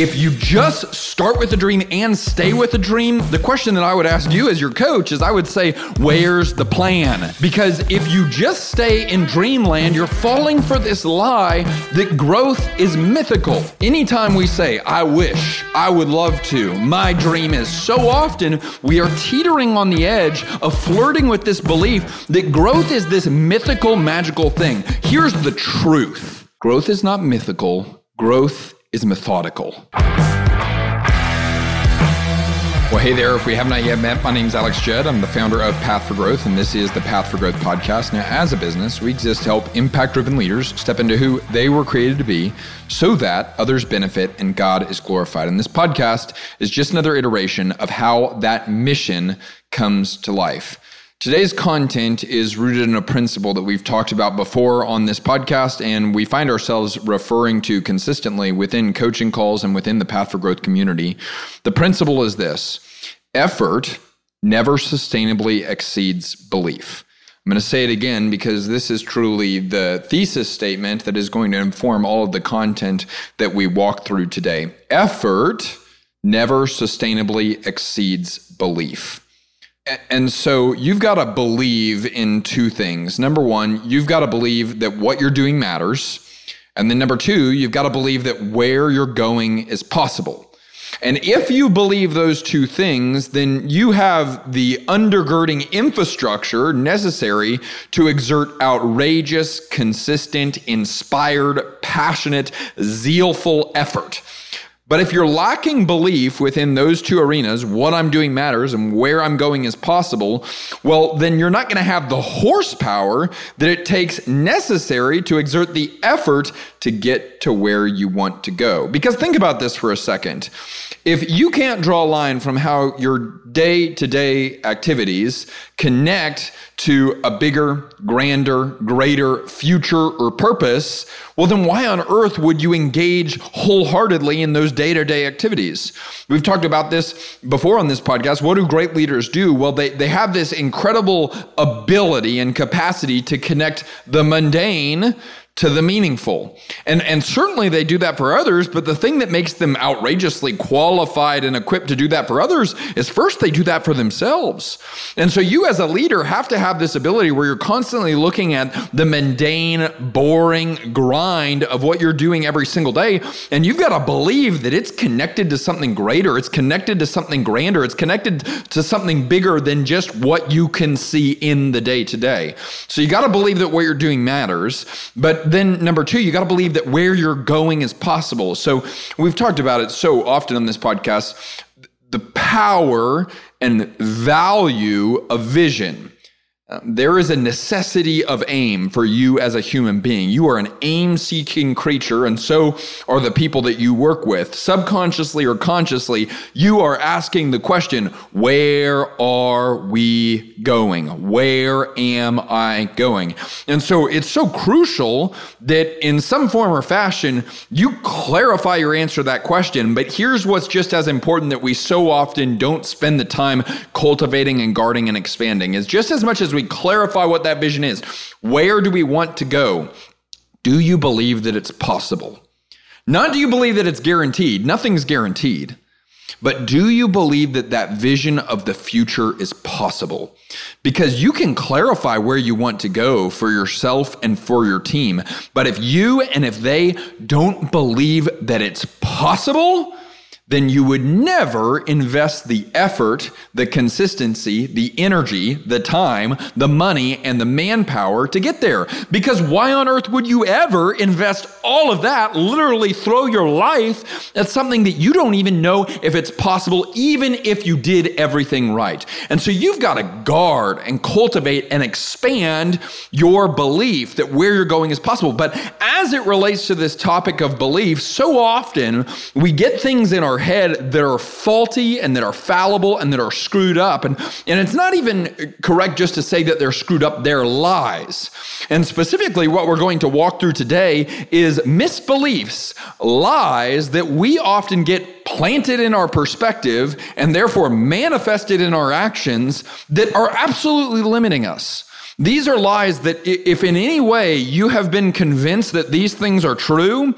if you just start with a dream and stay with a dream, the question that I would ask you as your coach is I would say, where's the plan? Because if you just stay in dreamland, you're falling for this lie that growth is mythical. Anytime we say, I wish, I would love to, my dream is, so often we are teetering on the edge of flirting with this belief that growth is this mythical, magical thing. Here's the truth growth is not mythical, growth is methodical. Well, hey there. If we have not yet met, my name is Alex Judd. I'm the founder of Path for Growth, and this is the Path for Growth podcast. Now, as a business, we exist to help impact driven leaders step into who they were created to be so that others benefit and God is glorified. And this podcast is just another iteration of how that mission comes to life. Today's content is rooted in a principle that we've talked about before on this podcast, and we find ourselves referring to consistently within coaching calls and within the Path for Growth community. The principle is this effort never sustainably exceeds belief. I'm going to say it again because this is truly the thesis statement that is going to inform all of the content that we walk through today. Effort never sustainably exceeds belief. And so you've got to believe in two things. Number one, you've got to believe that what you're doing matters. And then number two, you've got to believe that where you're going is possible. And if you believe those two things, then you have the undergirding infrastructure necessary to exert outrageous, consistent, inspired, passionate, zealful effort. But if you're lacking belief within those two arenas, what I'm doing matters and where I'm going is possible, well, then you're not going to have the horsepower that it takes necessary to exert the effort to get to where you want to go. Because think about this for a second. If you can't draw a line from how your day to day activities connect to a bigger, grander, greater future or purpose, well, then why on earth would you engage wholeheartedly in those day to day activities? We've talked about this before on this podcast. What do great leaders do? Well, they, they have this incredible ability and capacity to connect the mundane to the meaningful. And, and certainly they do that for others, but the thing that makes them outrageously qualified and equipped to do that for others is first they do that for themselves. And so you as a leader have to have this ability where you're constantly looking at the mundane, boring grind of what you're doing every single day. And you've got to believe that it's connected to something greater, it's connected to something grander, it's connected to something bigger than just what you can see in the day to day. So you got to believe that what you're doing matters. But then number two, you got to believe that where you're going is possible. So we've talked about it so often on this podcast the power and value of vision. There is a necessity of aim for you as a human being. You are an aim seeking creature, and so are the people that you work with. Subconsciously or consciously, you are asking the question where are we going? Where am I going? And so it's so crucial that in some form or fashion, you clarify your answer to that question. But here's what's just as important that we so often don't spend the time cultivating and guarding and expanding is just as much as we we clarify what that vision is. Where do we want to go? Do you believe that it's possible? Not do you believe that it's guaranteed? Nothing's guaranteed. But do you believe that that vision of the future is possible? Because you can clarify where you want to go for yourself and for your team. But if you and if they don't believe that it's possible, then you would never invest the effort, the consistency, the energy, the time, the money, and the manpower to get there. Because why on earth would you ever invest all of that, literally throw your life at something that you don't even know if it's possible, even if you did everything right? And so you've got to guard and cultivate and expand your belief that where you're going is possible. But as it relates to this topic of belief, so often we get things in our head that are faulty and that are fallible and that are screwed up. And, and it's not even correct just to say that they're screwed up, they're lies. And specifically, what we're going to walk through today is misbeliefs, lies that we often get planted in our perspective and therefore manifested in our actions that are absolutely limiting us. These are lies that, if in any way you have been convinced that these things are true,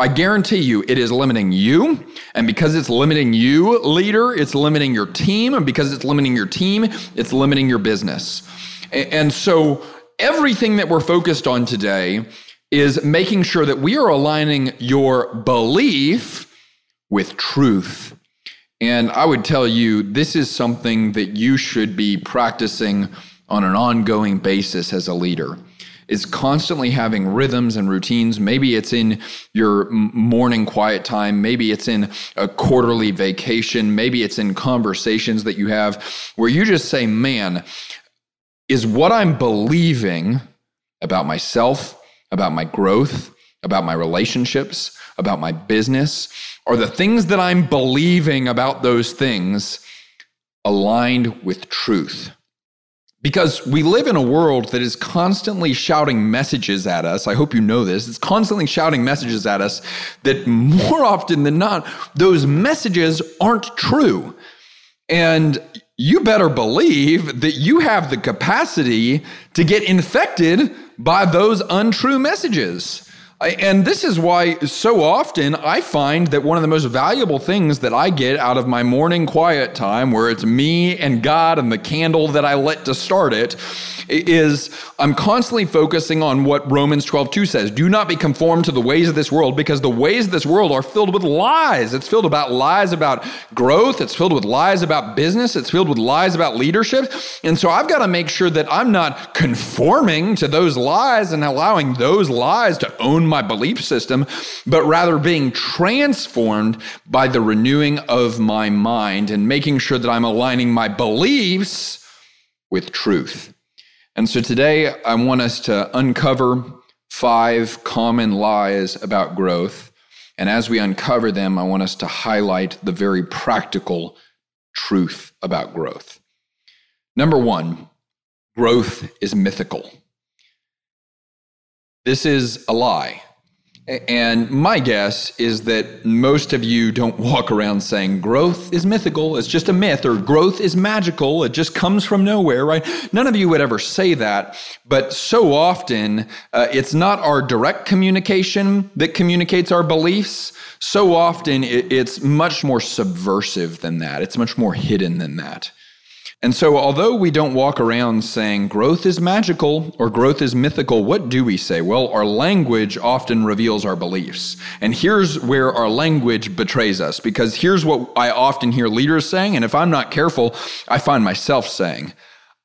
I guarantee you it is limiting you. And because it's limiting you, leader, it's limiting your team. And because it's limiting your team, it's limiting your business. And so everything that we're focused on today is making sure that we are aligning your belief with truth. And I would tell you, this is something that you should be practicing on an ongoing basis as a leader is constantly having rhythms and routines. Maybe it's in your morning quiet time. Maybe it's in a quarterly vacation. Maybe it's in conversations that you have where you just say, man, is what I'm believing about myself, about my growth, about my relationships, about my business, are the things that I'm believing about those things aligned with truth? Because we live in a world that is constantly shouting messages at us. I hope you know this. It's constantly shouting messages at us that more often than not, those messages aren't true. And you better believe that you have the capacity to get infected by those untrue messages. And this is why so often I find that one of the most valuable things that I get out of my morning quiet time, where it's me and God and the candle that I lit to start it, is I'm constantly focusing on what Romans 12 2 says. Do not be conformed to the ways of this world because the ways of this world are filled with lies. It's filled about lies about growth, it's filled with lies about business, it's filled with lies about leadership. And so I've got to make sure that I'm not conforming to those lies and allowing those lies to own my belief system, but rather being transformed by the renewing of my mind and making sure that I'm aligning my beliefs with truth. And so today I want us to uncover five common lies about growth. And as we uncover them, I want us to highlight the very practical truth about growth. Number one, growth is mythical. This is a lie. And my guess is that most of you don't walk around saying growth is mythical, it's just a myth, or growth is magical, it just comes from nowhere, right? None of you would ever say that. But so often, uh, it's not our direct communication that communicates our beliefs. So often, it, it's much more subversive than that, it's much more hidden than that. And so, although we don't walk around saying growth is magical or growth is mythical, what do we say? Well, our language often reveals our beliefs. And here's where our language betrays us, because here's what I often hear leaders saying. And if I'm not careful, I find myself saying,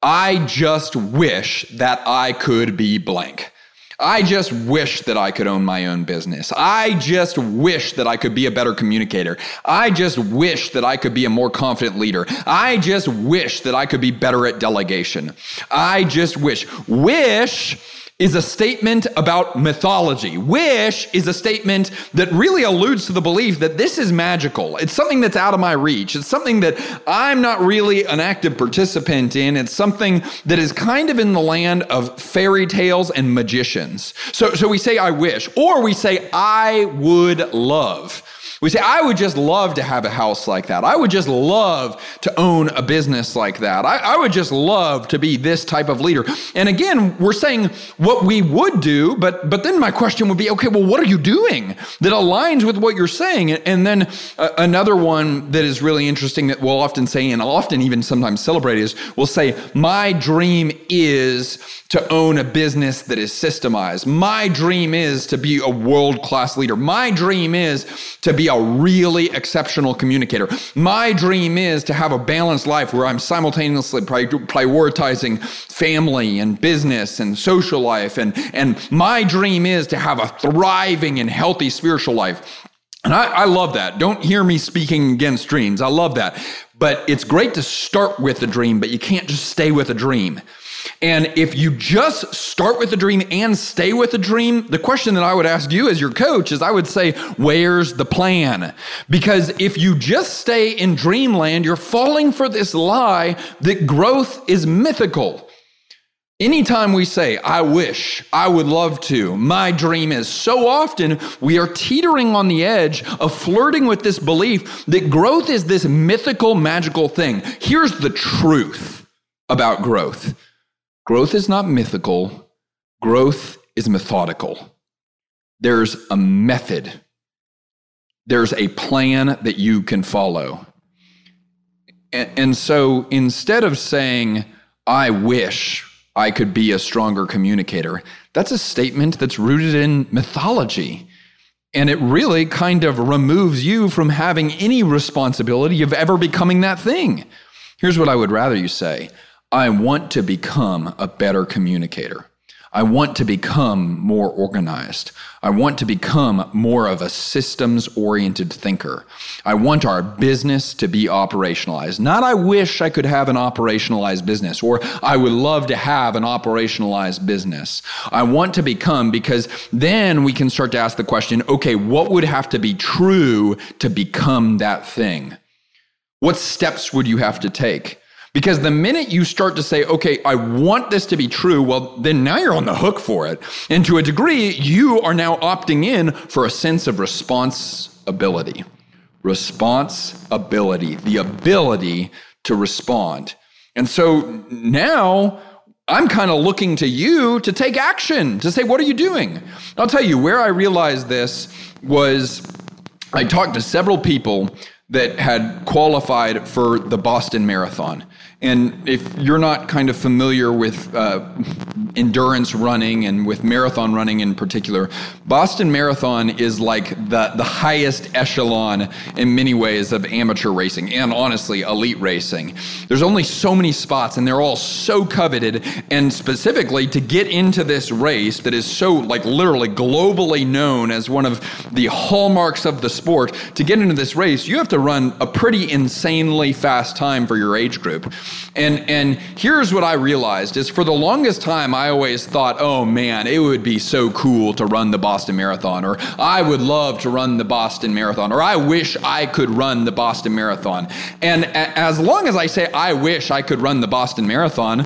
I just wish that I could be blank. I just wish that I could own my own business. I just wish that I could be a better communicator. I just wish that I could be a more confident leader. I just wish that I could be better at delegation. I just wish. Wish is a statement about mythology. Wish is a statement that really alludes to the belief that this is magical. It's something that's out of my reach. It's something that I'm not really an active participant in. It's something that is kind of in the land of fairy tales and magicians. So, so we say, I wish, or we say, I would love. We say, I would just love to have a house like that. I would just love to own a business like that. I, I, would just love to be this type of leader. And again, we're saying what we would do, but but then my question would be, okay, well, what are you doing that aligns with what you're saying? And then uh, another one that is really interesting that we'll often say, and often even sometimes celebrate, is we'll say, my dream is to own a business that is systemized. My dream is to be a world class leader. My dream is to be a really exceptional communicator. My dream is to have a balanced life where I'm simultaneously prioritizing family and business and social life. And, and my dream is to have a thriving and healthy spiritual life. And I, I love that. Don't hear me speaking against dreams. I love that. But it's great to start with a dream, but you can't just stay with a dream. And if you just start with a dream and stay with a dream, the question that I would ask you as your coach is I would say, where's the plan? Because if you just stay in dreamland, you're falling for this lie that growth is mythical. Anytime we say, I wish, I would love to, my dream is, so often we are teetering on the edge of flirting with this belief that growth is this mythical, magical thing. Here's the truth about growth Growth is not mythical, growth is methodical. There's a method there's a plan that you can follow. And, so instead of saying, I wish I could be a stronger communicator, that's a statement that's rooted in mythology. And it really kind of removes you from having any responsibility of ever becoming that thing. Here's what I would rather you say I want to become a better communicator. I want to become more organized. I want to become more of a systems oriented thinker. I want our business to be operationalized. Not, I wish I could have an operationalized business, or I would love to have an operationalized business. I want to become because then we can start to ask the question okay, what would have to be true to become that thing? What steps would you have to take? Because the minute you start to say, okay, I want this to be true, well, then now you're on the hook for it. And to a degree, you are now opting in for a sense of responsibility. Responsibility, the ability to respond. And so now I'm kind of looking to you to take action, to say, what are you doing? I'll tell you where I realized this was I talked to several people that had qualified for the Boston Marathon. And if you're not kind of familiar with uh, endurance running and with marathon running in particular, Boston Marathon is like the, the highest echelon in many ways of amateur racing and honestly, elite racing. There's only so many spots and they're all so coveted. And specifically to get into this race that is so, like, literally globally known as one of the hallmarks of the sport, to get into this race, you have to run a pretty insanely fast time for your age group. And and here's what I realized is for the longest time I always thought, "Oh man, it would be so cool to run the Boston Marathon or I would love to run the Boston Marathon or I wish I could run the Boston Marathon." And as long as I say I wish I could run the Boston Marathon,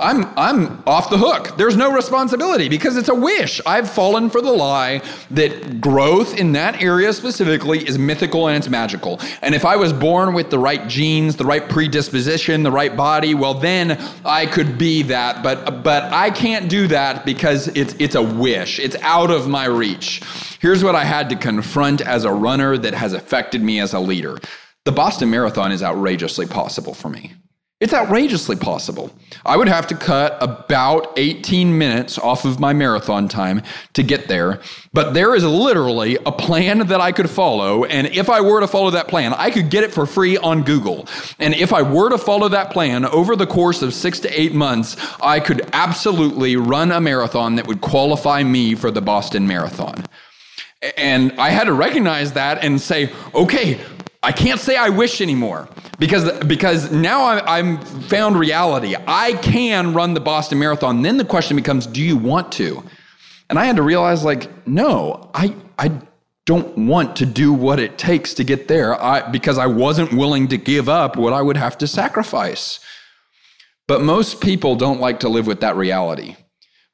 I'm I'm off the hook. There's no responsibility because it's a wish. I've fallen for the lie that growth in that area specifically is mythical and it's magical. And if I was born with the right genes, the right predisposition, the right body, well then I could be that. But but I can't do that because it's it's a wish. It's out of my reach. Here's what I had to confront as a runner that has affected me as a leader. The Boston Marathon is outrageously possible for me. It's outrageously possible. I would have to cut about 18 minutes off of my marathon time to get there, but there is literally a plan that I could follow. And if I were to follow that plan, I could get it for free on Google. And if I were to follow that plan over the course of six to eight months, I could absolutely run a marathon that would qualify me for the Boston Marathon. And I had to recognize that and say, okay, I can't say I wish anymore because because now I'm found reality. I can run the Boston Marathon. Then the question becomes, do you want to? And I had to realize, like, no, I I don't want to do what it takes to get there. I because I wasn't willing to give up what I would have to sacrifice. But most people don't like to live with that reality.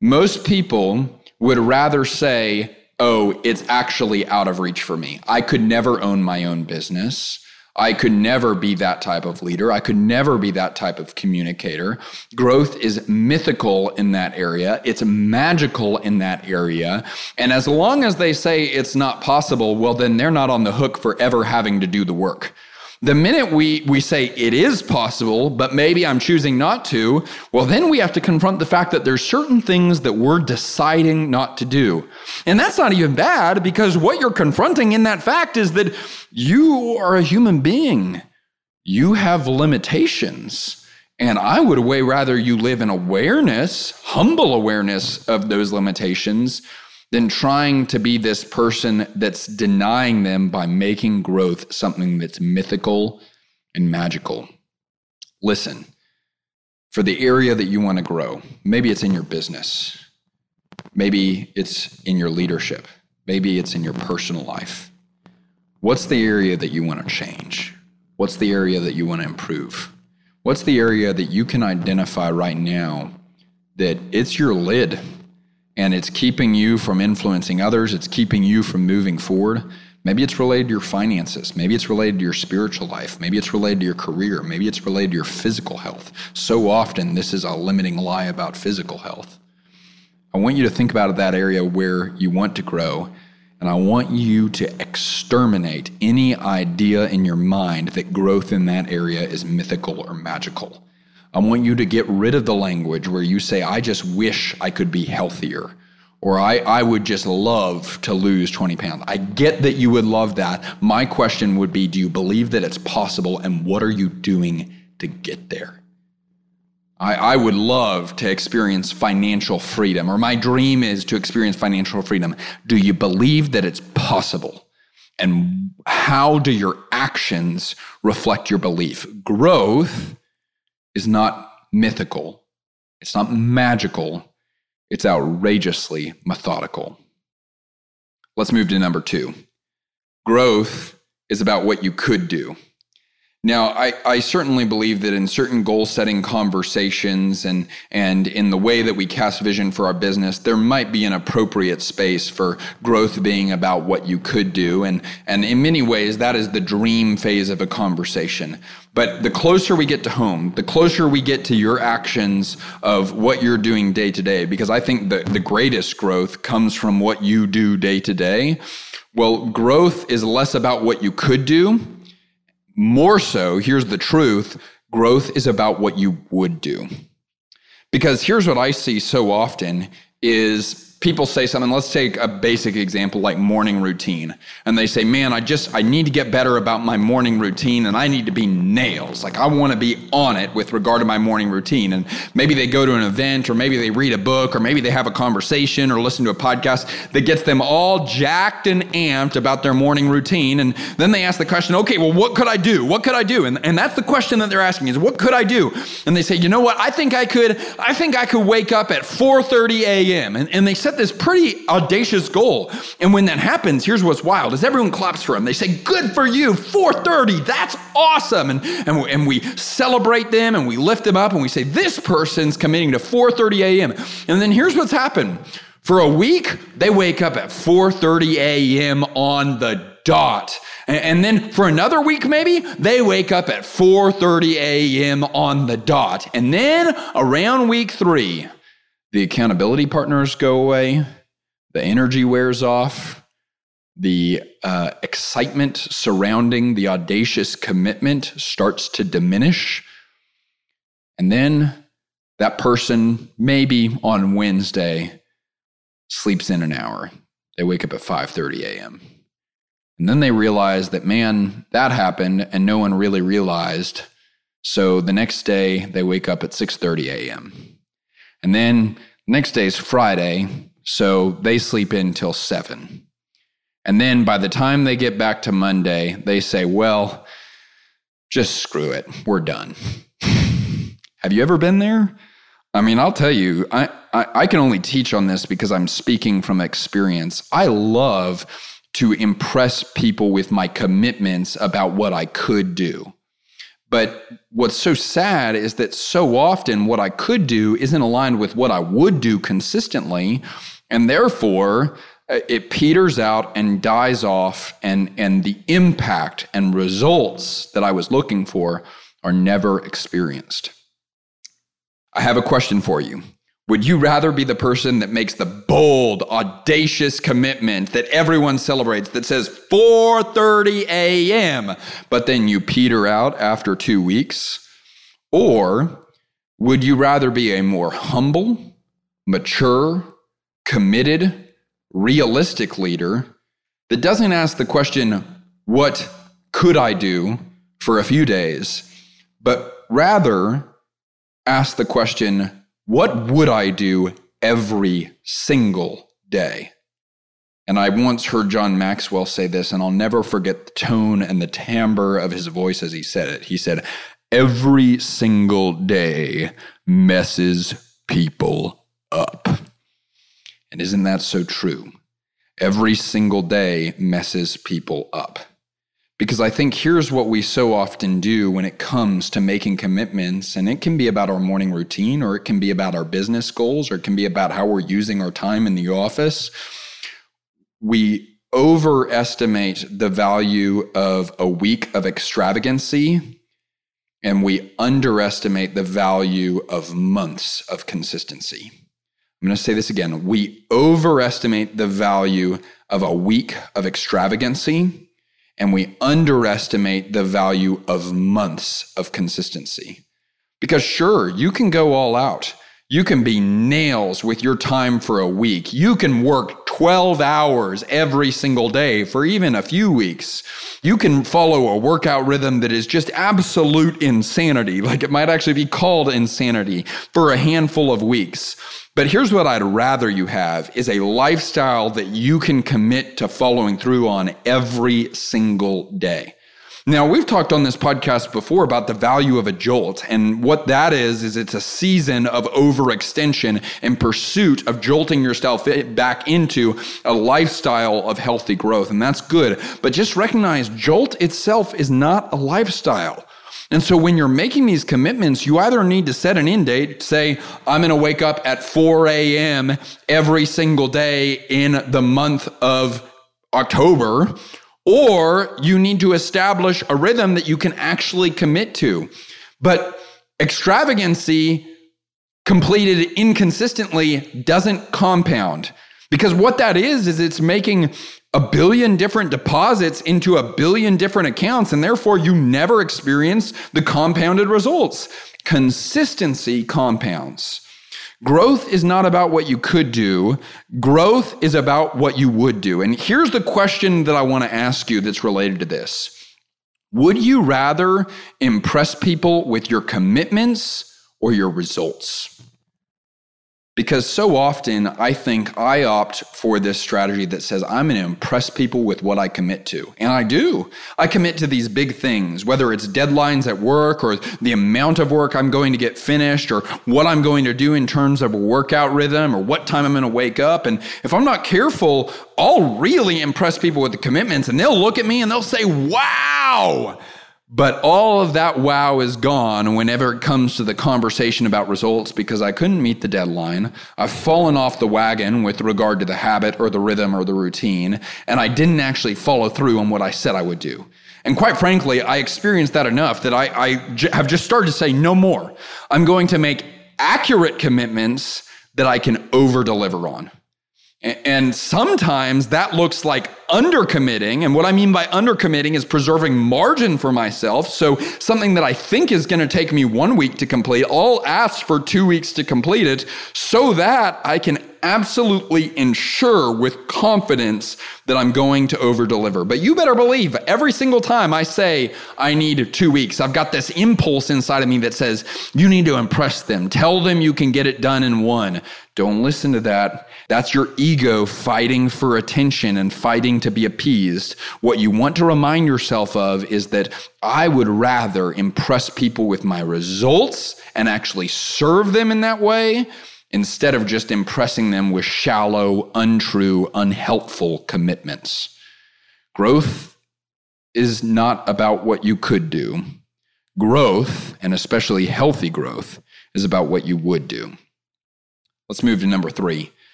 Most people would rather say, oh, it's actually out of reach for me. I could never own my own business. I could never be that type of leader. I could never be that type of communicator. Growth is mythical in that area. It's magical in that area. And as long as they say it's not possible, well, then they're not on the hook for ever having to do the work. The minute we, we say it is possible, but maybe I'm choosing not to, well, then we have to confront the fact that there's certain things that we're deciding not to do. And that's not even bad because what you're confronting in that fact is that you are a human being. You have limitations. And I would way rather you live in awareness, humble awareness of those limitations, than trying to be this person that's denying them by making growth something that's mythical and magical. Listen, for the area that you want to grow, maybe it's in your business, maybe it's in your leadership, maybe it's in your personal life. What's the area that you want to change? What's the area that you want to improve? What's the area that you can identify right now that it's your lid and it's keeping you from influencing others, it's keeping you from moving forward. Maybe it's related to your finances. Maybe it's related to your spiritual life. Maybe it's related to your career. Maybe it's related to your physical health. So often, this is a limiting lie about physical health. I want you to think about that area where you want to grow And I want you to exterminate any idea in your mind that growth in that area is mythical or magical. I want you to get rid of the language where you say, I just wish I could be healthier, or I, I would just love to lose 20 pounds. I get that you would love that. My question would be Do you believe that it's possible, and what are you doing to get there? I, I would love to experience financial freedom, or my dream is to experience financial freedom. Do you believe that it's possible? And how do your actions reflect your belief? Growth is not mythical, it's not magical, it's outrageously methodical. Let's move to number two. Growth is about what you could do. Now, I, I certainly believe that in certain goal setting conversations and, and in the way that we cast vision for our business, there might be an appropriate space for growth being about what you could do. And, and in many ways, that is the dream phase of a conversation. But the closer we get to home, the closer we get to your actions of what you're doing day to day, because I think the, the greatest growth comes from what you do day to day. Well, growth is less about what you could do more so, here's the truth growth is about what you would do. Because here's what I see so often is people say something. Let's take a basic example like morning routine. And they say man i just i need to get better about my morning routine and i need to be nails. Like i want to be on it with regard to my morning routine. And maybe they go to an event or maybe they read a book or maybe they have a conversation or listen to a podcast that gets them all jacked and amped about their morning routine. And then they ask the question okay well what could i do? What could i do? And, and that's the question that they're asking is what could i do? And they say you know what? I think i could i think i could wake up at 4.30 a.m and, and they say set this pretty audacious goal. And when that happens, here's what's wild is everyone claps for them. They say, good for you, 430, that's awesome. And, and, and we celebrate them and we lift them up and we say, this person's committing to 4.30 a.m. And then here's what's happened. For a week, they wake up at 4:30 a.m. on the dot. And then for another week maybe, they wake up at 4:30 a.m. on the dot. And then around week 3, the accountability partners go away, the energy wears off, the uh, excitement surrounding the audacious commitment starts to diminish. And then that person, maybe on Wednesday, sleeps in an hour. They wake up at 5:30 a.m. And then they realize that man, that happened and no one really realized. So the next day they wake up at 6:30 a.m. And then next day is Friday, so they sleep in till seven. And then by the time they get back to Monday, they say, well, just screw it. We're done. Have you ever been there? I mean, I'll tell you, I, I, I, can only teach on this because I'm speaking from experience. I love to impress people with my commitments about what I could do. But what's so sad is that so often what I could do isn't aligned with what I would do consistently. And therefore, uh, it peters out and dies off, and, and the impact and results that I was looking for are never experienced. I have a question for you. Would you rather be the person that makes the bold, audacious commitment that everyone celebrates that says 4:30 a.m., but then you peter out after 2 weeks? Or would you rather be a more humble, mature, committed, realistic leader that doesn't ask the question, what could I do for a few days, but rather ask the question, what would I do every single day? And I once heard John Maxwell say this, and I'll never forget the tone and the timbre of his voice as he said it. He said, Every single day messes people up. And isn't that so true? Every single day messes people up. Because I think here's what we so often do when it comes to making commitments, and it can be about our morning routine, or it can be about our business goals, or it can be about how we're using our time in the office. We overestimate the value of a week of extravagancy, and we underestimate the value of months of consistency. I'm going to say this again. We overestimate the value of a week of extravagancy and we underestimate the value of months of consistency. Because sure, you can go all out. You can be nails with your time for a week. You can work 12 hours every single day for even a few weeks. You can follow a workout rhythm that is just absolute insanity, like it might actually be called insanity for a handful of weeks. But here's what I'd rather you have is a lifestyle that you can commit to following through on every single day. Now, we've talked on this podcast before about the value of a jolt. And what that is, is it's a season of overextension in pursuit of jolting yourself back into a lifestyle of healthy growth. And that's good. But just recognize jolt itself is not a lifestyle. And so when you're making these commitments, you either need to set an end date, say, I'm going to wake up at 4 a.m. every single day in the month of October, or you need to establish a rhythm that you can actually commit to. But extravagancy completed inconsistently doesn't compound. Because what that is, is it's making a billion different deposits into a billion different accounts, and therefore you never experience the compounded results. Consistency compounds. Growth is not about what you could do. Growth is about what you would do. And here's the question that I want to ask you that's related to this Would you rather impress people with your commitments or your results? Because so often I think I opt for this strategy that says I'm going to impress people with what I commit to. And I do. I commit to these big things, whether it's deadlines at work or the amount of work I'm going to get finished or what I'm going to do in terms of a workout rhythm or what time I'm going to wake up. And if I'm not careful, I'll really impress people with the commitments and they'll look at me and they'll say, wow. But all of that wow is gone whenever it comes to the conversation about results because I couldn't meet the deadline. I've fallen off the wagon with regard to the habit or the rhythm or the routine, and I didn't actually follow through on what I said I would do. And quite frankly, I experienced that enough that I, I j- have just started to say no more. I'm going to make accurate commitments that I can over deliver on. And sometimes that looks like undercommitting. And what I mean by undercommitting is preserving margin for myself. So something that I think is going to take me one week to complete, I'll ask for two weeks to complete it so that I can absolutely ensure with confidence that I'm going to over deliver. But you better believe every single time I say I need two weeks, I've got this impulse inside of me that says, you need to impress them. Tell them you can get it done in one. Don't listen to that. That's your ego fighting for attention and fighting to be appeased. What you want to remind yourself of is that I would rather impress people with my results and actually serve them in that way instead of just impressing them with shallow, untrue, unhelpful commitments. Growth is not about what you could do. Growth, and especially healthy growth, is about what you would do. Let's move to number three.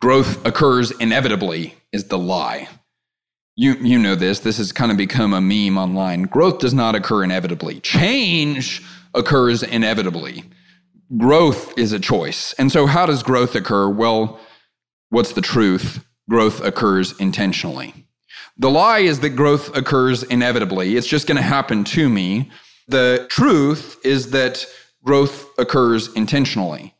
Growth occurs inevitably is the lie. You, you know this. This has kind of become a meme online. Growth does not occur inevitably. Change occurs inevitably. Growth is a choice. And so, how does growth occur? Well, what's the truth? Growth occurs intentionally. The lie is that growth occurs inevitably. It's just going to happen to me. The truth is that growth occurs intentionally.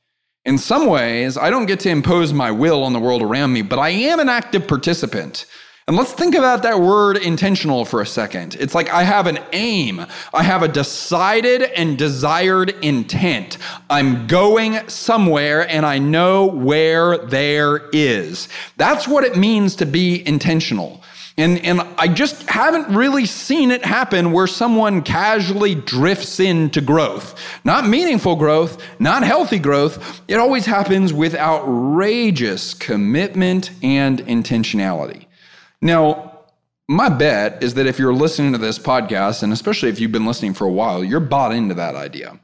In some ways, I don't get to impose my will on the world around me, but I am an active participant. And let's think about that word intentional for a second. It's like I have an aim, I have a decided and desired intent. I'm going somewhere and I know where there is. That's what it means to be intentional. And, and I just haven't really seen it happen where someone casually drifts into growth. Not meaningful growth, not healthy growth. It always happens with outrageous commitment and intentionality. Now, my bet is that if you're listening to this podcast, and especially if you've been listening for a while, you're bought into that idea.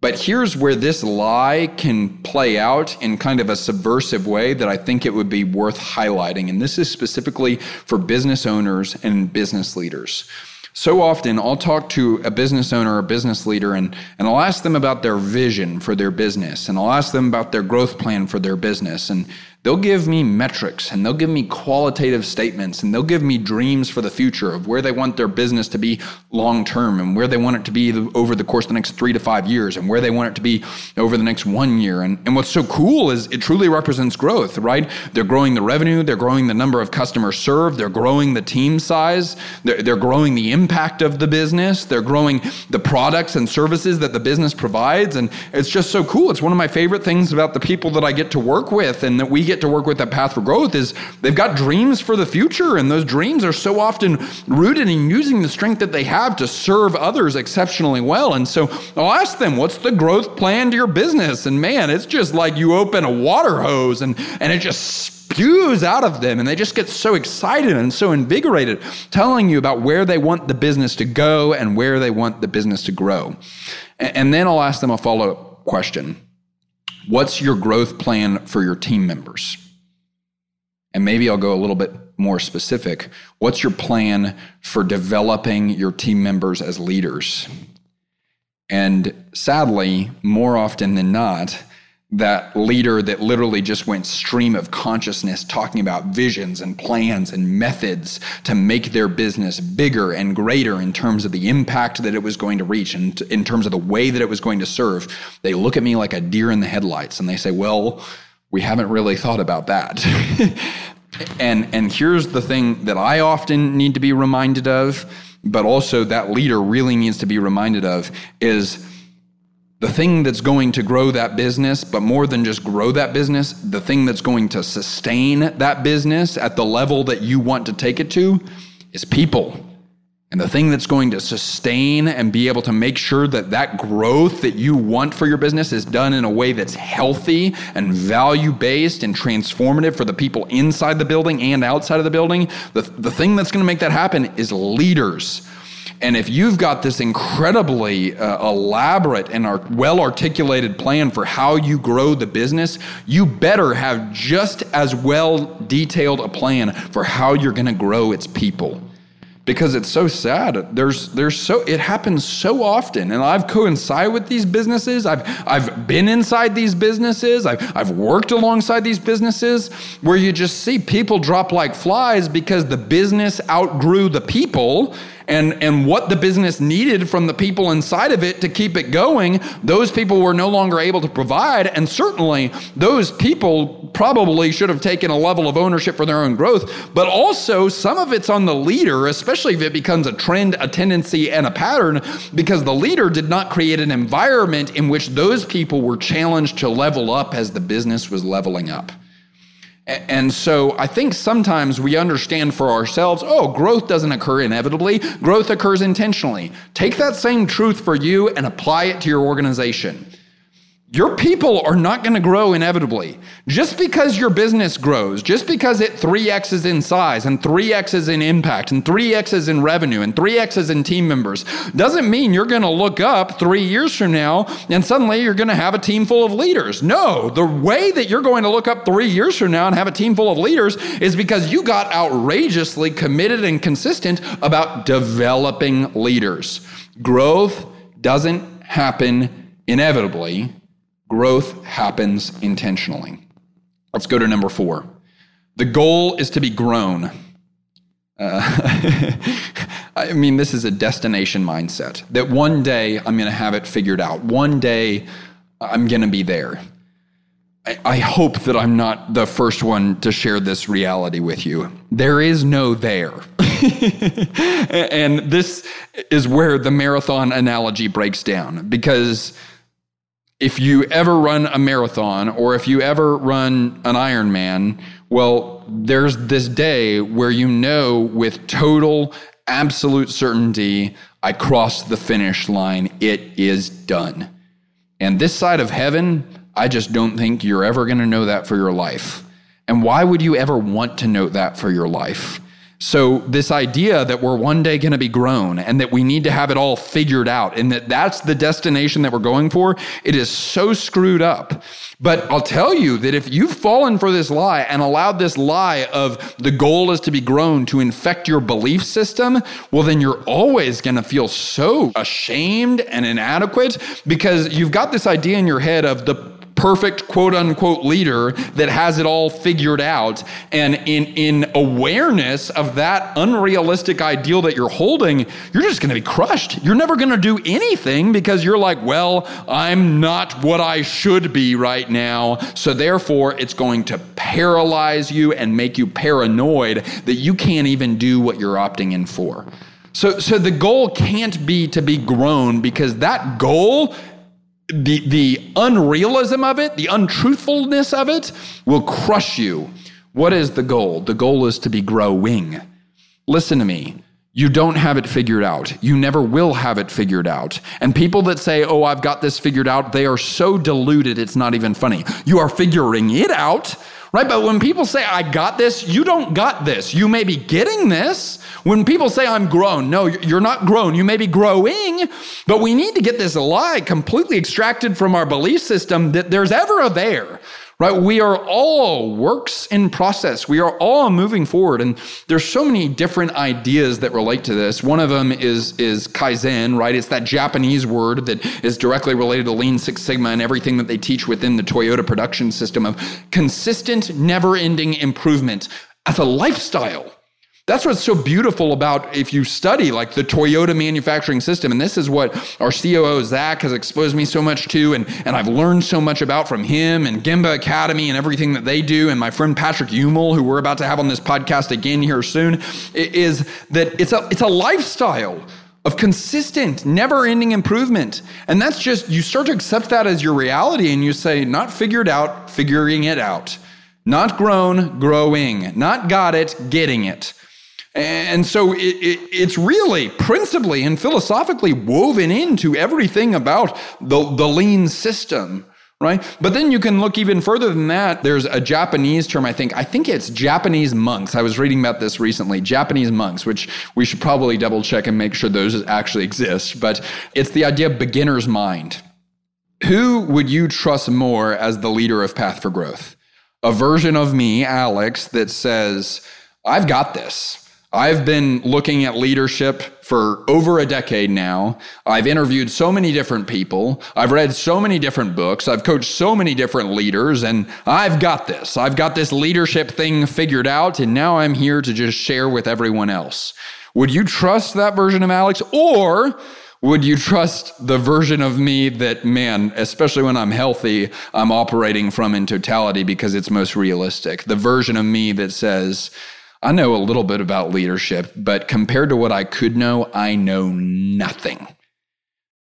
But here's where this lie can play out in kind of a subversive way that I think it would be worth highlighting. And this is specifically for business owners and business leaders. so often I'll talk to a business owner or a business leader and, and I'll ask them about their vision for their business and I'll ask them about their growth plan for their business. And they'll give me metrics and they'll give me qualitative statements and they'll give me dreams for the future of where they want their business to be long term and where they want it to be over the course of the next three to five years and where they want it to be over the next one year. And, and what's so cool is it truly represents growth, right? They're growing the revenue, they're growing the number of customers served, they're growing the team size, they're, they're growing the impact of the business, they're growing the products and services that the business provides. And it's just so cool. It's one of my favorite things about the people that I get to work with and that we get to work with that path for growth is they've got dreams for the future and those dreams are so often rooted in using the strength that they have to serve others exceptionally well. And so i'll ask them what's the growth plan to your business? And man it's just like you open a water hose and and it just spews out of them and they just get so excited and so invigorated telling you about where they want the business to go and where they want the business to grow. And then i'll ask them a follow-up question What's your growth plan for your team members? And maybe I'll go a little bit more specific. What's your plan for developing your team members as leaders? And sadly, more often than not, that leader that literally just went stream of consciousness talking about visions and plans and methods to make their business bigger and greater in terms of the impact that it was going to reach and in terms of the way that it was going to serve. They look at me like a deer in the headlights and they say well we haven't really thought about that. And and here's the thing that I often need to be reminded of but also that leader really needs to be reminded of is the thing that's going to grow that business, but more than just grow that business, the thing that's going to sustain that business at the level that you want to take it to is people. And the thing that's going to sustain and be able to make sure that that growth that you want for your business is done in a way that's healthy and value based and transformative for the people inside the building and outside of the building, the, the thing that's going to make that happen is leaders and if you've got this incredibly uh, elaborate and well articulated plan for how you grow the business, you better have just as well detailed a plan for how you're going to grow its people because it's so sad. There's there's so it happens so often, and I've coincided with these businesses. I've I've been inside these businesses. I've I've worked alongside these businesses where you just see people drop like flies because the business outgrew the people and, and what the business needed from the people inside of it to keep it going, those people were no longer able to provide. And certainly, those people probably should have taken a level of ownership for their own growth. But also, some of it's on the leader, especially if it becomes a trend, a tendency, and a pattern, because the leader did not create an environment in which those people were challenged to level up as the business was leveling up. And so I think sometimes we understand for ourselves, oh, growth doesn't occur inevitably, growth occurs intentionally. Take that same truth for you and apply it to your organization. Your people are not going to grow inevitably. Just because your business grows, just because it 3Xs in size and 3Xs in impact and 3Xs in revenue and 3Xs in team members, doesn't mean you're going to look up three years from now and suddenly you're going to have a team full of leaders. No, the way that you're going to look up three years from now and have a team full of leaders is because you got outrageously committed and consistent about developing leaders. Growth doesn't happen inevitably Growth happens intentionally. Let's go to number four. The goal is to be grown. Uh, I mean, this is a destination mindset that one day I'm going to have it figured out. One day I'm going to be there. I, I hope that I'm not the first one to share this reality with you. There is no there. and this is where the marathon analogy breaks down because if you ever run a marathon or if you ever run an Ironman, well, there's this day where you know with total, absolute certainty, I crossed the finish line. It is done. And this side of heaven, I just don't think you're ever going to know that for your life. And why would you ever want to know that for your life? So, this idea that we're one day going to be grown and that we need to have it all figured out and that that's the destination that we're going for, it is so screwed up. But I'll tell you that if you've fallen for this lie and allowed this lie of the goal is to be grown to infect your belief system, well, then you're always going to feel so ashamed and inadequate because you've got this idea in your head of the perfect quote unquote leader that has it all figured out. And in, in awareness of that unrealistic ideal that you're holding, you're just going to be crushed. You're never going to do anything because you're like, well, I'm not what I should be right now. So therefore, it's going to paralyze you and make you paranoid that you can't even do what you're opting in for. So, so the goal can't be to be grown because that goal the, the unrealism of it, the untruthfulness of it will crush you. What is the goal? The goal is to be growing. Listen to me. You don't have it figured out. You never will have it figured out. And people that say, oh, I've got this figured out, they are so deluded, it's not even funny. You are figuring it out right? But when people say, I got this, you don't got this. You may be getting this. When people say, I'm grown, no, you're not grown. You may be growing, but we need to get this lie completely extracted from our belief system that there's ever a there right? We are all works in process. We are all moving forward. And there's so many different ideas that relate to this. One of them is, is Kaizen, right? It's that Japanese word that is directly related to Lean Six Sigma and everything that they teach within the Toyota production system of consistent, never ending improvement as a lifestyle. That's what's so beautiful about if you study like the Toyota manufacturing system. And this is what our COO, Zach, has exposed me so much to. And, and I've learned so much about from him and Gemba Academy and everything that they do. And my friend Patrick Umel, who we're about to have on this podcast again here soon, is that it's a, it's a lifestyle of consistent, never ending improvement. And that's just, you start to accept that as your reality and you say, not figured out, figuring it out. Not grown, growing. Not got it, getting it. And so it, it, it's really principally and philosophically woven into everything about the, the lean system, right? But then you can look even further than that. There's a Japanese term, I think. I think it's Japanese monks. I was reading about this recently. Japanese monks, which we should probably double check and make sure those actually exist. But it's the idea of beginner's mind. Who would you trust more as the leader of Path for Growth? A version of me, Alex, that says, I've got this. I've been looking at leadership for over a decade now. I've interviewed so many different people. I've read so many different books. I've coached so many different leaders, and I've got this. I've got this leadership thing figured out, and now I'm here to just share with everyone else. Would you trust that version of Alex? Or would you trust the version of me that, man, especially when I'm healthy, I'm operating from in totality because it's most realistic? The version of me that says, I know a little bit about leadership, but compared to what I could know, I know nothing.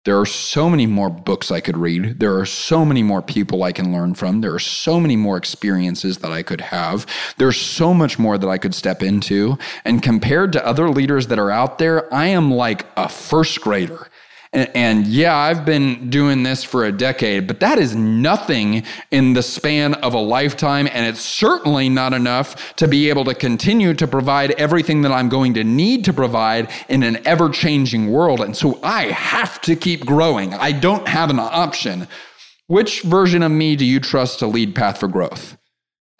There are so many more books I could read. There are so many more people I can learn from. There are so many more experiences that I could have. There's so much more that I could step into. And compared to other leaders that are out there, I am like a first grader. And, and, yeah, I've been doing this for a decade, but that is nothing in the span of a lifetime. And it's certainly not enough to be able to continue to provide everything that I'm going to need to provide in an ever changing world. And so I have to keep growing. I don't have an option. Which version of me do you trust to lead Path for Growth?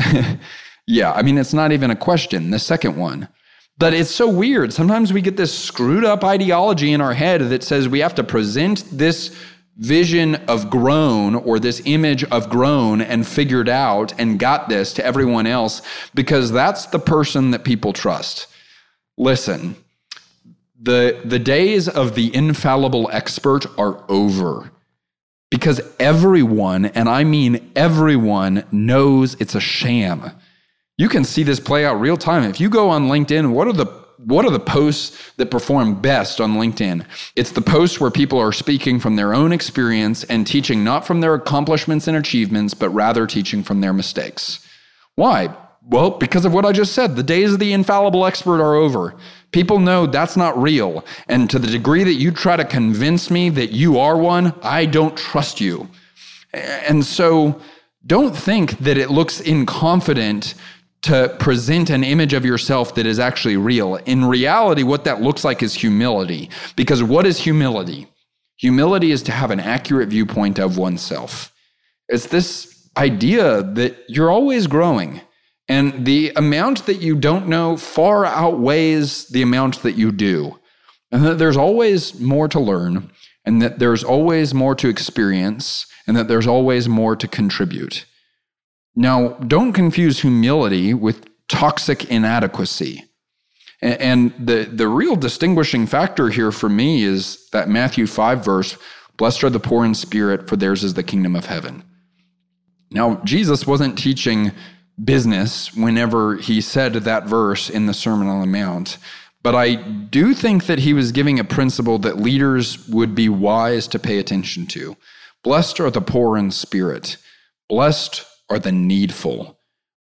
yeah, I mean, it's not even a question. The second one. But it's so weird. Sometimes we get this screwed up ideology in our head that says we have to present this vision of grown or this image of grown and figured out and got this to everyone else because that's the person that people trust. Listen, the, the days of the infallible expert are over because everyone, and I mean everyone, knows it's a sham. You can see this play out real time. If you go on LinkedIn, what are the what are the posts that perform best on LinkedIn? It's the posts where people are speaking from their own experience and teaching not from their accomplishments and achievements, but rather teaching from their mistakes. Why? Well, because of what I just said. The days of the infallible expert are over. People know that's not real. And to the degree that you try to convince me that you are one, I don't trust you. And so don't think that it looks inconfident to present an image of yourself that is actually real. In reality, what that looks like is humility. Because what is humility? Humility is to have an accurate viewpoint of oneself. It's this idea that you're always growing. And the amount that you don't know far outweighs the amount that you do. And that there's always more to learn, and that there's always more to experience, and that there's always more to contribute. Now, don't confuse humility with toxic inadequacy. And the, the real distinguishing factor here for me is that Matthew 5 verse, Blessed are the poor in spirit, for theirs is the kingdom of heaven. Now, Jesus wasn't teaching business whenever he said that verse in the Sermon on the Mount. But I do think that he was giving a principle that leaders would be wise to pay attention to. Blessed are the poor in spirit. Blessed are the needful.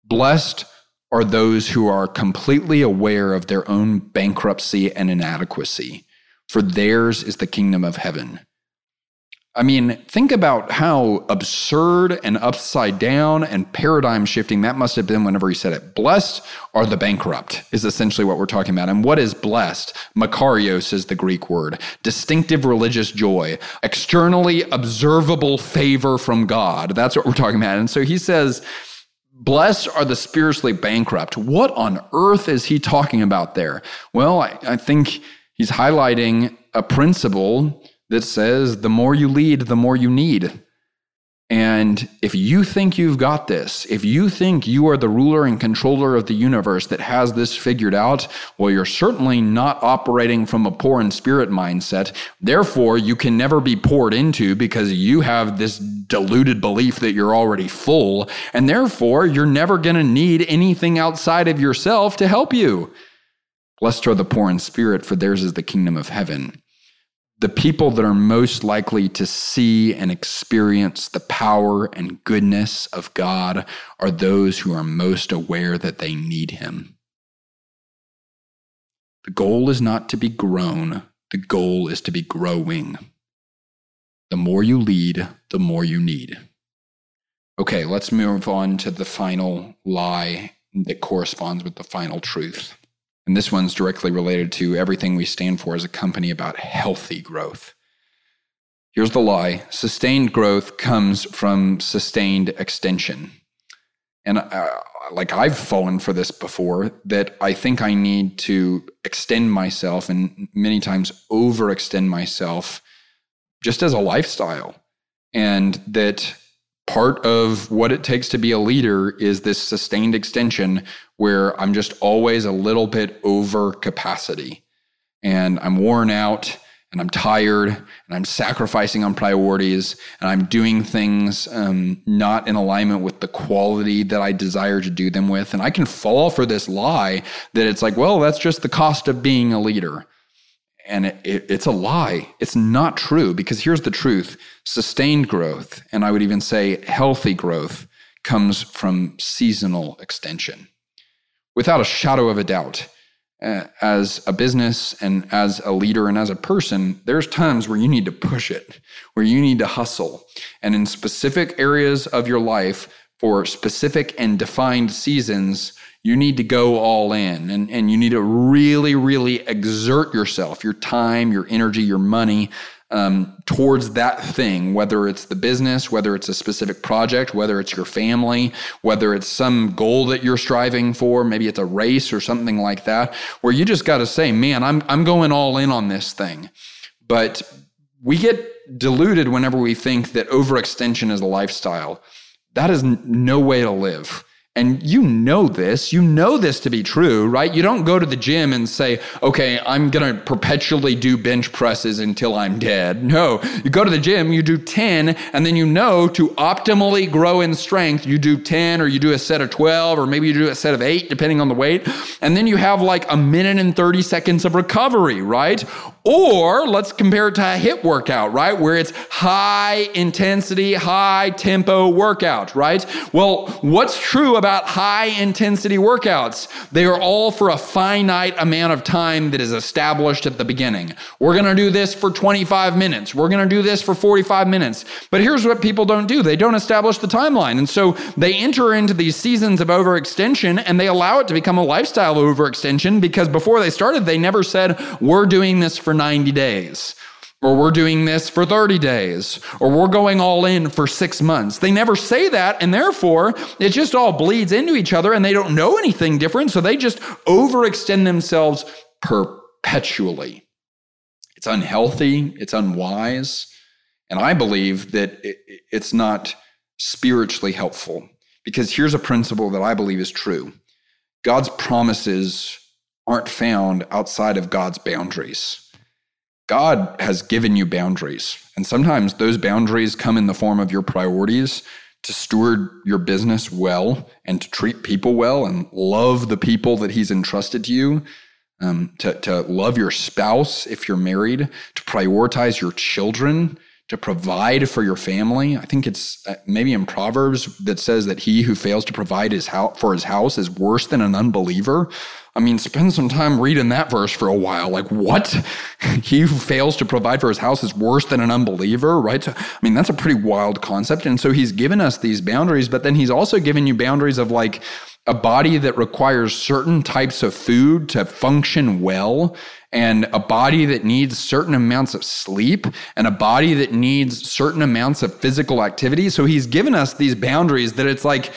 Blessed are those who are completely aware of their own bankruptcy and inadequacy, for theirs is the kingdom of heaven. I mean, think about how absurd and upside down and paradigm shifting that must have been whenever he said it. Blessed are the bankrupt, is essentially what we're talking about. And what is blessed? Makarios is the Greek word. Distinctive religious joy, externally observable favor from God. That's what we're talking about. And so he says, Blessed are the spiritually bankrupt. What on earth is he talking about there? Well, I, I think he's highlighting a principle that says the more you lead, the more you need. And if you think you've got this, if you think you are the ruler and controller of the universe that has this figured out, well, you're certainly not operating from a poor in spirit mindset. Therefore, you can never be poured into because you have this deluded belief that you're already full. And therefore, you're never going to need anything outside of yourself to help you. Blessed are the poor in spirit, for theirs is the kingdom of heaven the people that are most likely to see and experience the power and goodness of God are those who are most aware that they need Him. The goal is not to be grown, the goal is to be growing. The more you lead, the more you need. Okay, let's move on to the final lie that corresponds with the final truth. And this one's directly related to everything we stand for as a company about healthy growth. Here's the lie sustained growth comes from sustained extension. And uh, like I've fallen for this before, that I think I need to extend myself and many times overextend myself just as a lifestyle. And that part of what it takes to be a leader is this sustained extension where I'm just always a little bit over capacity and I'm worn out and I'm tired and I'm sacrificing on priorities and I'm doing things um, not in alignment with the quality that I desire to do them with. And I can fall for this lie that it's like, well, that's just the cost of being a leader. And it, it, it's a lie. It's not true because here's the truth sustained growth, and I would even say healthy growth, comes from seasonal extension. Without a shadow of a doubt, uh, as a business and as a leader and as a person, there's times where you need to push it, where you need to hustle. And in specific areas of your life, for specific and defined seasons, you need to go all in and, and you need to really, really exert yourself, your time, your energy, your money um, towards that thing, whether it's the business, whether it's a specific project, whether it's your family, whether it's some goal that you're striving for, maybe it's a race or something like that, where you just got to say, man, I'm, I'm going all in on this thing. But we get deluded whenever we think that overextension is a lifestyle. That is no way to live. And you know this, you know this to be true, right? You don't go to the gym and say, okay, I'm going to perpetually do bench presses until I'm dead. No, you go to the gym, you do 10, and then you know to optimally grow in strength, you do 10 or you do a set of 12, or maybe you do a set of eight, depending on the weight. And then you have like a minute and 30 seconds of recovery, right? Or let's compare it to a HIIT workout, right? Where it's high intensity, high tempo workout, right? Well, what's true about about high intensity workouts. They are all for a finite amount of time that is established at the beginning. We're going to do this for 25 minutes. We're going to do this for 45 minutes. But here's what people don't do they don't establish the timeline. And so they enter into these seasons of overextension and they allow it to become a lifestyle overextension because before they started, they never said, We're doing this for 90 days or we're doing this for 30 days, or we're going all in for six months. They never say that, and therefore it just all bleeds into each other and they don't know anything different, so they just overextend themselves perpetually. It's unhealthy, it's unwise, and I believe that it's not spiritually helpful because here's a principle that I believe is true God's promises aren't found outside of God's boundaries. God has given you boundaries. And sometimes those boundaries come in the form of your priorities to steward your business well and to treat people well and love the people that He's entrusted to you. Um, to, to love your spouse if you're married, to prioritize your children, to provide for your family. I think it's uh, maybe in Proverbs that says that he who fails to provide his house for his house is worse than an unbeliever. I mean, spend some time reading that verse for a while. Like, what? he who fails to provide for his house is worse than an unbeliever, right? So, I mean, that's a pretty wild concept. And so he's given us these boundaries, but then he's also given you boundaries of like a body that requires certain types of food to function well and a body that needs certain amounts of sleep and a body that needs certain amounts of physical activity. So he's given us these boundaries that it's like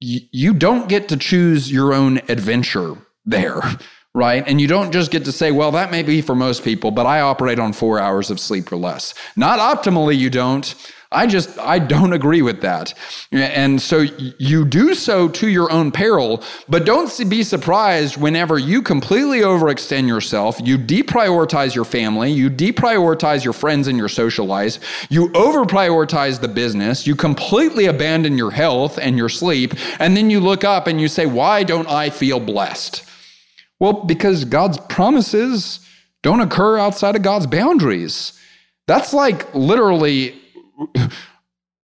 you don't get to choose your own adventure there. Right. And you don't just get to say, well, that may be for most people, but I operate on four hours of sleep or less. Not optimally, you don't. I just, I don't agree with that. And so you do so to your own peril, but don't be surprised whenever you completely overextend yourself, you deprioritize your family, you deprioritize your friends and your social lives, you overprioritize the business, you completely abandon your health and your sleep, and then you look up and you say, why don't I feel blessed? Well, because God's promises don't occur outside of God's boundaries. That's like literally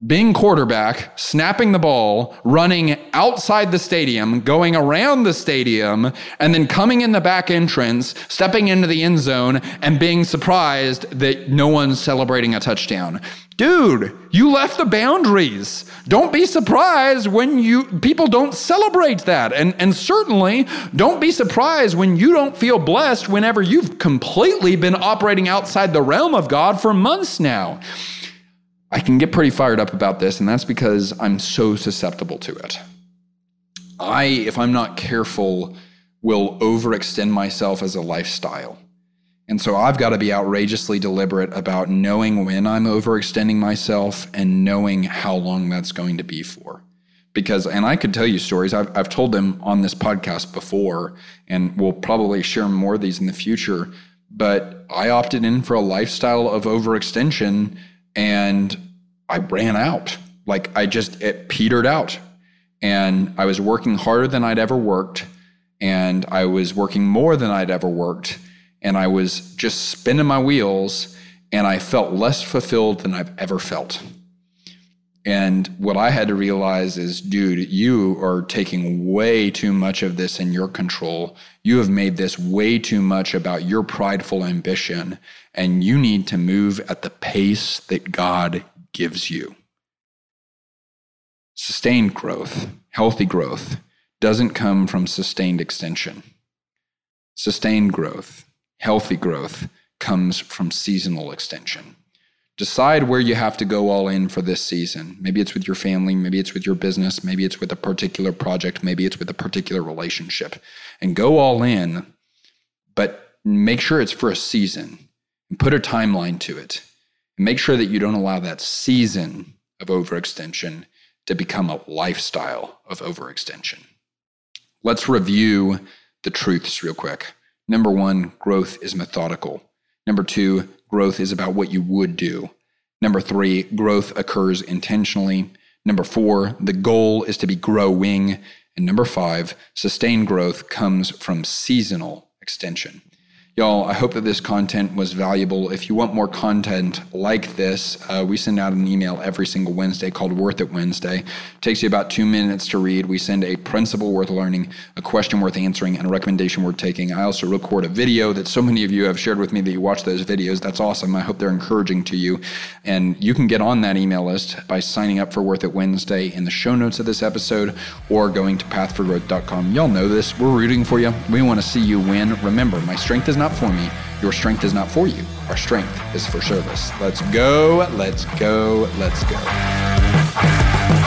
being quarterback, snapping the ball, running outside the stadium, going around the stadium, and then coming in the back entrance, stepping into the end zone, and being surprised that no one's celebrating a touchdown. Dude, you left the boundaries. Don't be surprised when you people don't celebrate that. And and certainly don't be surprised when you don't feel blessed whenever you've completely been operating outside the realm of God for months now. I can get pretty fired up about this, and that's because I'm so susceptible to it. I, if I'm not careful, will overextend myself as a lifestyle. And so I've got to be outrageously deliberate about knowing when I'm overextending myself and knowing how long that's going to be for. Because, and I could tell you stories, I've, I've told them on this podcast before, and we'll probably share more of these in the future. But I opted in for a lifestyle of overextension and I ran out. Like I just, it petered out. And I was working harder than I'd ever worked. And I was working more than I'd ever worked. And I was just spinning my wheels. And I felt less fulfilled than I've ever felt. And what I had to realize is, dude, you are taking way too much of this in your control. You have made this way too much about your prideful ambition, and you need to move at the pace that God gives you. Sustained growth, healthy growth, doesn't come from sustained extension. Sustained growth, healthy growth, comes from seasonal extension. Decide where you have to go all in for this season. Maybe it's with your family, maybe it's with your business, maybe it's with a particular project, maybe it's with a particular relationship. And go all in, but make sure it's for a season and put a timeline to it. Make sure that you don't allow that season of overextension to become a lifestyle of overextension. Let's review the truths real quick. Number one, growth is methodical. Number two, growth is about what you would do. Number three, growth occurs intentionally. Number four, the goal is to be growing. And number five, sustained growth comes from seasonal extension. Y'all, I hope that this content was valuable. If you want more content like this, uh, we send out an email every single Wednesday called Worth It Wednesday. It takes you about two minutes to read. We send a principle worth learning, a question worth answering, and a recommendation worth taking. I also record a video that so many of you have shared with me that you watch those videos. That's awesome. I hope they're encouraging to you. And you can get on that email list by signing up for Worth It Wednesday in the show notes of this episode or going to pathforgrowth.com. Y'all know this. We're rooting for you. We want to see you win. Remember, my strength is not not for me. Your strength is not for you. Our strength is for service. Let's go. Let's go. Let's go.